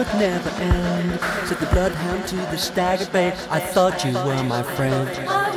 would never end. Said the bloodhound to the staggered bay, I thought you were my friend.